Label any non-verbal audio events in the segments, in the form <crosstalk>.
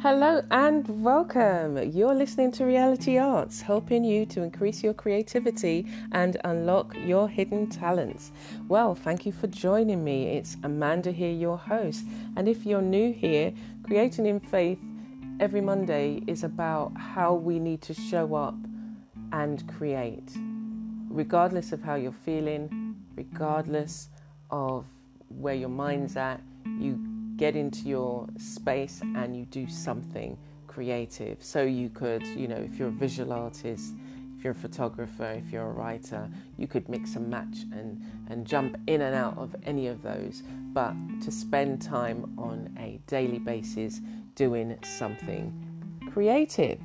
Hello and welcome. You're listening to Reality Arts, helping you to increase your creativity and unlock your hidden talents. Well, thank you for joining me. It's Amanda here, your host. And if you're new here, Creating in Faith every Monday is about how we need to show up and create, regardless of how you're feeling, regardless of where your mind's at. You get into your space and you do something creative. So you could, you know, if you're a visual artist, if you're a photographer, if you're a writer, you could mix and match and, and jump in and out of any of those. But to spend time on a daily basis doing something creative.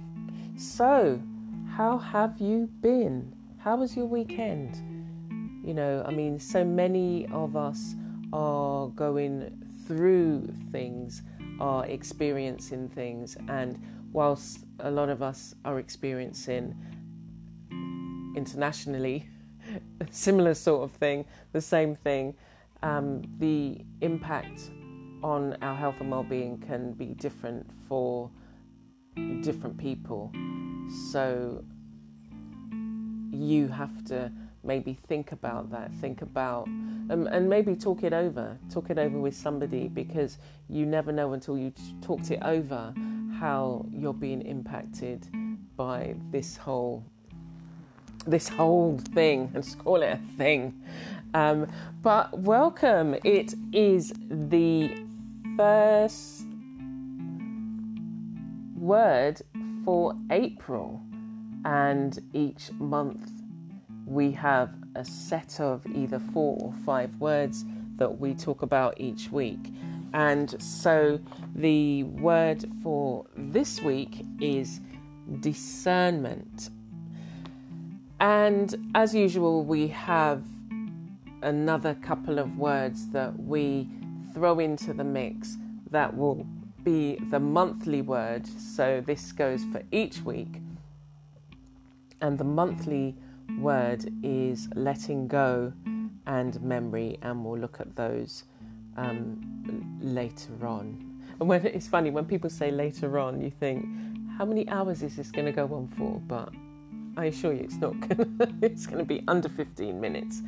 So, how have you been? How was your weekend? You know, I mean, so many of us are going through things, are experiencing things, and whilst a lot of us are experiencing internationally a <laughs> similar sort of thing, the same thing, um, the impact on our health and well-being can be different for different people. So you have to maybe think about that think about um, and maybe talk it over talk it over with somebody because you never know until you talked it over how you're being impacted by this whole this whole thing. <laughs> Let's call it a thing. Um, but welcome. It is the first word for april and each month we have a set of either four or five words that we talk about each week. And so the word for this week is discernment. And as usual, we have another couple of words that we throw into the mix that will be the monthly word. So this goes for each week. And the monthly word is letting go and memory, and we'll look at those um, later on. And when it's funny when people say later on, you think, how many hours is this going to go on for? But I assure you, it's not. Gonna, <laughs> it's going to be under 15 minutes.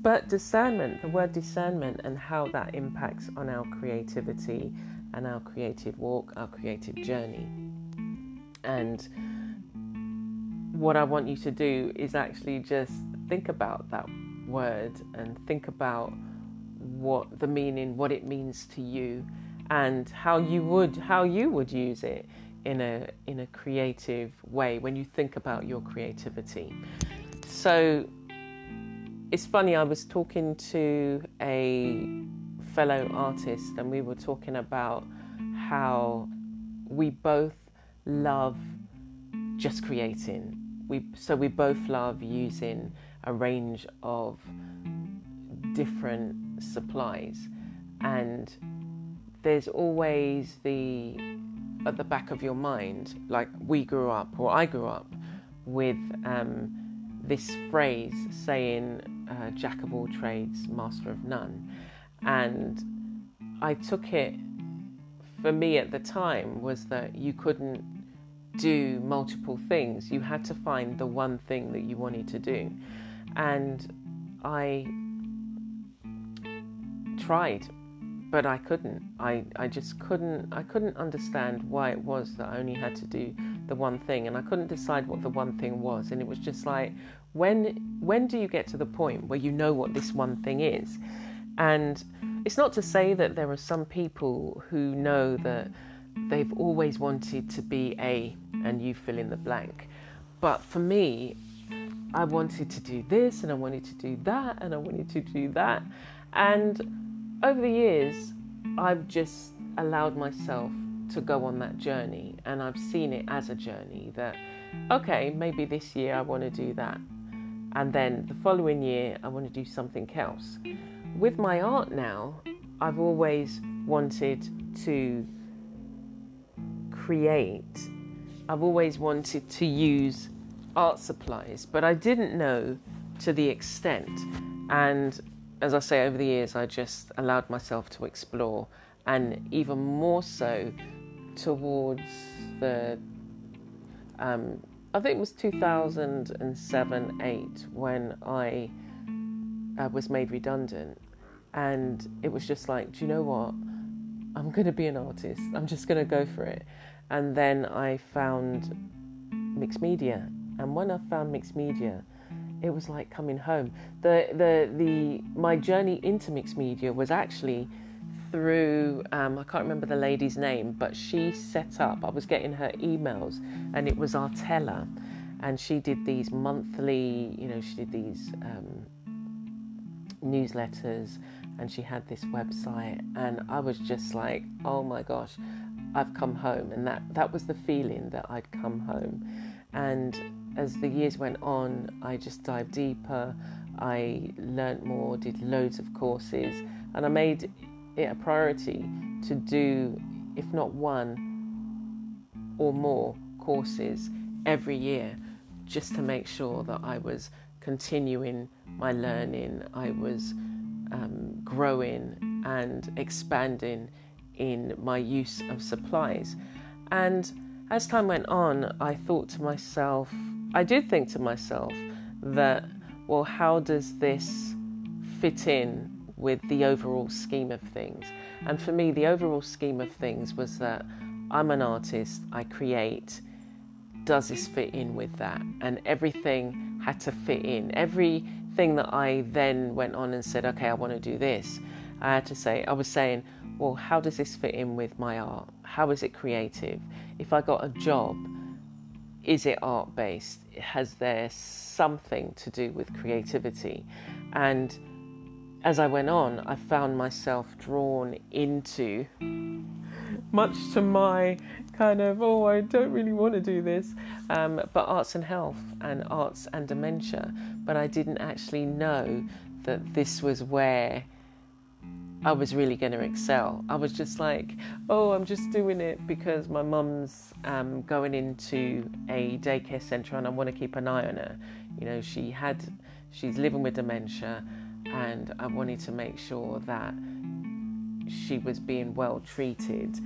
But discernment, the word discernment, and how that impacts on our creativity and our creative walk, our creative journey, and what I mm. want you to do is actually just think about that word and think about what the meaning, what it means to you, and how you would how you would use it in a in a creative way when you think about your creativity. So it's funny. I was talking to a fellow artist, and we were talking about how we both love just creating we so we both love using a range of different supplies. And there's always the at the back of your mind like we grew up or I grew up with um, this phrase saying uh, jack of all trades master of none. And I took it for me at the time was that you couldn't do multiple things. You had to find the one thing that you wanted to do. And I tried, but I couldn't. I, I just couldn't I couldn't understand why it was that I only had to do the one thing and I couldn't decide what the one thing was. And it was just like when when do you get to the point where you know what this one thing is? And it's not to say that there are some people who know that they've always wanted to be a, and you fill in the blank. But for me, I wanted to do this and I wanted to do that and I wanted to do that. And over the years, I've just allowed myself to go on that journey and I've seen it as a journey that, okay, maybe this year I want to do that. And then the following year, I want to do something else. With my art now, I've always wanted to create, I've always wanted to use art supplies, but I didn't know to the extent. And as I say, over the years, I just allowed myself to explore, and even more so towards the, um, I think it was 2007 8 when I uh, was made redundant. And it was just like, do you know what? I'm going to be an artist. I'm just going to go for it. And then I found mixed media. And when I found mixed media, it was like coming home. The the the my journey into mixed media was actually through um, I can't remember the lady's name, but she set up. I was getting her emails, and it was Artella, and she did these monthly. You know, she did these um, newsletters, and she had this website, and I was just like, oh my gosh, I've come home, and that that was the feeling that I'd come home, and as the years went on, I just dived deeper. I learnt more, did loads of courses, and I made it a priority to do, if not one or more courses every year, just to make sure that I was continuing my learning, I was um, growing and expanding in my use of supplies. And as time went on, I thought to myself, I did think to myself that, well, how does this fit in with the overall scheme of things? And for me, the overall scheme of things was that I'm an artist, I create. Does this fit in with that? And everything had to fit in. Everything that I then went on and said, okay, I want to do this, I had to say, I was saying, well, how does this fit in with my art? How is it creative? If I got a job, is it art based? Has there something to do with creativity? And as I went on, I found myself drawn into, much to my kind of, oh, I don't really want to do this, um, but arts and health and arts and dementia. But I didn't actually know that this was where I was really going to excel. I was just like, oh, I'm just doing it because my mum's um, going into a daycare centre and I want to keep an eye on her. You know, she had, she's living with dementia, and I wanted to make sure that she was being well treated.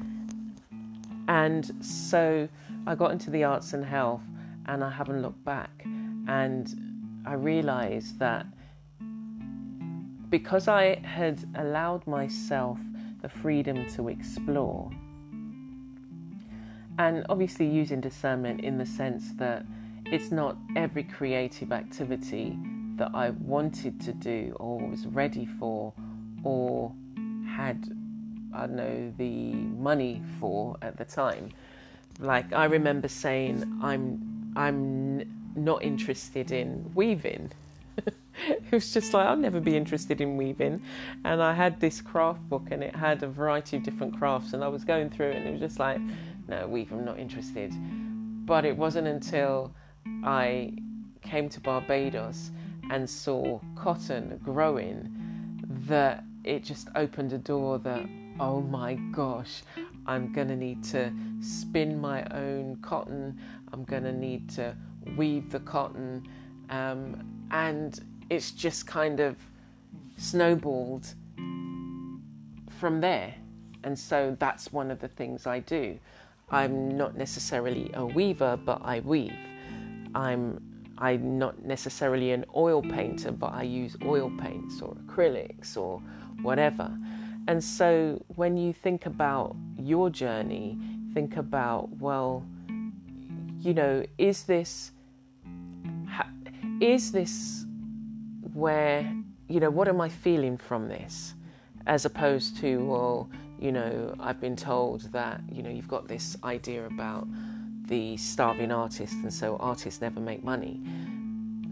And so I got into the arts and health, and I haven't looked back. And I realised that because I had allowed myself the freedom to explore, and obviously using discernment in the sense that it's not every creative activity that I wanted to do or was ready for or had, I don't know, the money for at the time. Like I remember saying, I'm, I'm not interested in weaving <laughs> it was just like I'll never be interested in weaving. And I had this craft book and it had a variety of different crafts and I was going through it and it was just like, no, weave, I'm not interested. But it wasn't until I came to Barbados and saw cotton growing that it just opened a door that, oh my gosh, I'm going to need to spin my own cotton, I'm going to need to weave the cotton. Um, and it's just kind of snowballed from there. And so that's one of the things I do. I'm not necessarily a weaver, but I weave. I'm I'm not necessarily an oil painter, but I use oil paints or acrylics or whatever. And so when you think about your journey, think about, well, you know, is this is this where, you know, what am I feeling from this? As opposed to, well, you know, I've been told that, you know, you've got this idea about the starving artist and so artists never make money.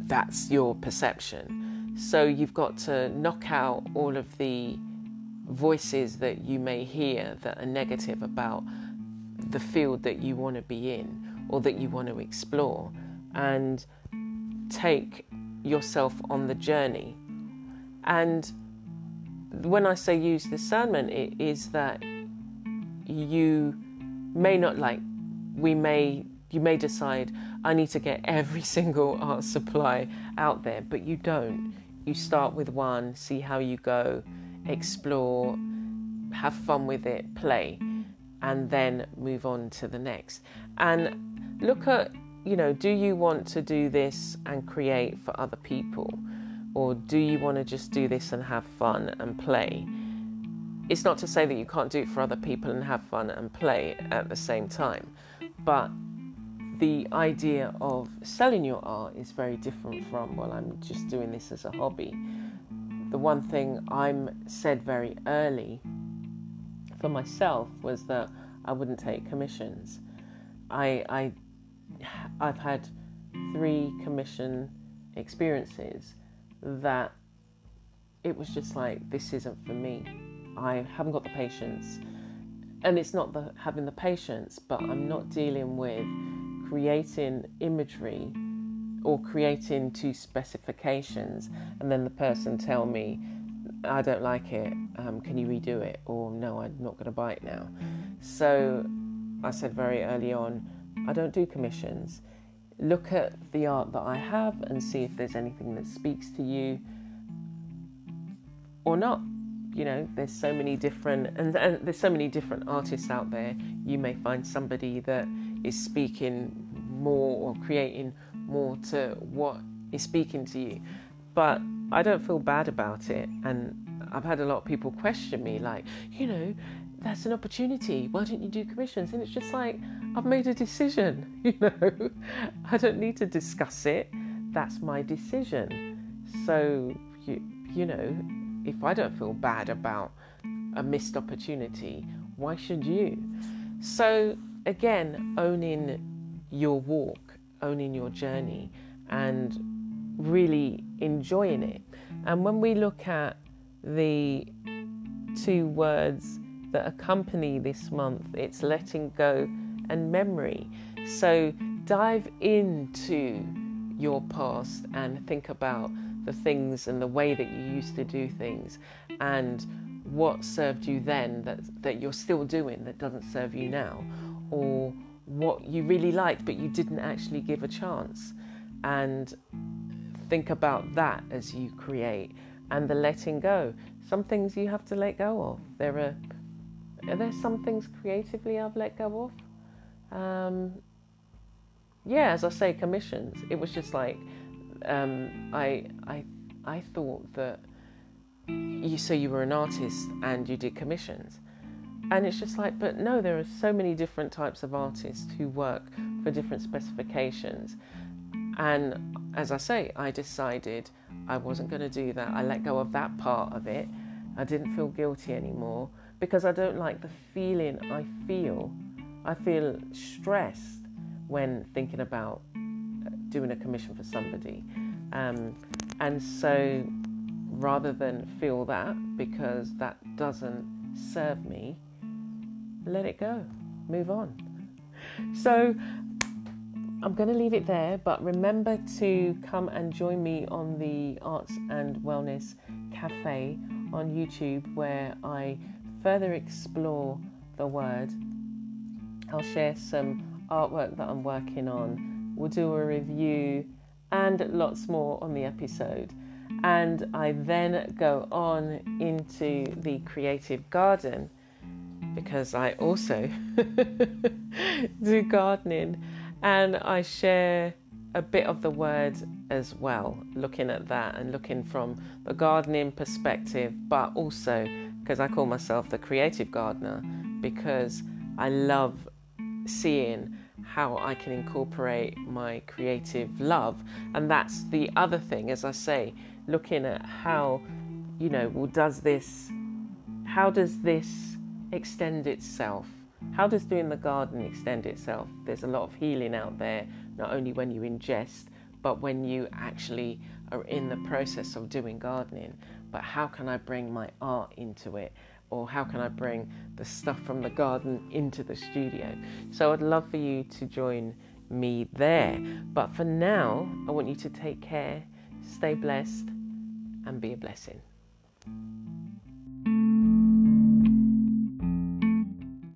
That's your perception. So you've got to knock out all of the voices that you may hear that are negative about the field that you want to be in or that you want to explore and take yourself on the journey. And when I say use discernment, it is that you may not like, we may, you may decide, I need to get every <laughs> single art supply out there, but you don't. You start with one, see how you go, explore, have fun with it, play. and then move on to the next. And look at, you know, do you want to do this and create for other people? Or do you want to just do this and have fun and play? It's not to say that you can't do it for other people and have fun and play at the same time, but the idea of selling your art is very different from, well, I'm just doing this as a hobby. The one thing I'm said very early for myself was that I wouldn't take commissions. I, I I've had three commission experiences that it was just like this isn't for me. I haven't got the patience. And it's not the having the patience, but I'm not dealing with creating imagery or creating two specifications and then the person tell me I don't like it. Um, can you redo it? Or no, I'm not going to buy it now. So I said very early on, I don't do commissions. Look at the art that I have and see if there's anything that speaks to you or not. You know, there's so many different and, and there's so many different artists out there. You may find somebody that is speaking more or creating more to what is speaking to you. But I don't feel bad about it. And I've had a lot of people question me, like, you know, that's an opportunity. Why don't you do commissions? And it's just like, I've made a decision, <laughs> you know. I don't need to discuss it. That's my decision. So, you, you know, if I don't feel bad about a missed opportunity, why should you? So, again, owning your walk, owning your journey, and really enjoying it. And when we look at the two words that accompany this month, it's letting go and memory. So dive into your past and think about the things and the way that you used to do things and what served you then that, that you're still doing that doesn't serve you now or what you really liked but you didn't actually give a chance and think about that as you create and the letting go. Some things you have to let go of. There are are there some things creatively I've let go of? Um, yeah, as I say, commissions. It was just like um, I I I thought that you so you were an artist and you did commissions. And it's just like, but no, there are so many different types of artists who work for different specifications. And as I say, I decided I wasn't going to do that. I let go of that part of it. I didn't feel guilty anymore because I don't like the feeling I feel. I feel stressed when thinking about uh, doing a commission for somebody. Um, and so rather than feel that because that doesn't serve me, let it go, move on. So I'm going to leave it there, but remember to come and join me on the Arts and Wellness Cafe on YouTube, where I further explore the word. I'll share some artwork that I'm working on. We'll do a review and lots more on the episode. And I then go on into the creative garden because I also <laughs> do gardening and I share a bit of the word as well, looking at that and looking from the gardening perspective, but also because I call myself the creative gardener because I love seeing how I can incorporate my creative love. And that's the other thing, as I say, looking at how, you know, well, does this, how does this extend itself how does doing the garden extend itself? There's a lot of healing out there, not only when you ingest, but when you actually are in the process of doing gardening. But how can I bring my art into it? Or how can I bring the stuff from the garden into the studio? So I'd love for you to join me there. But for now, I want you to take care, stay blessed, and be a blessing.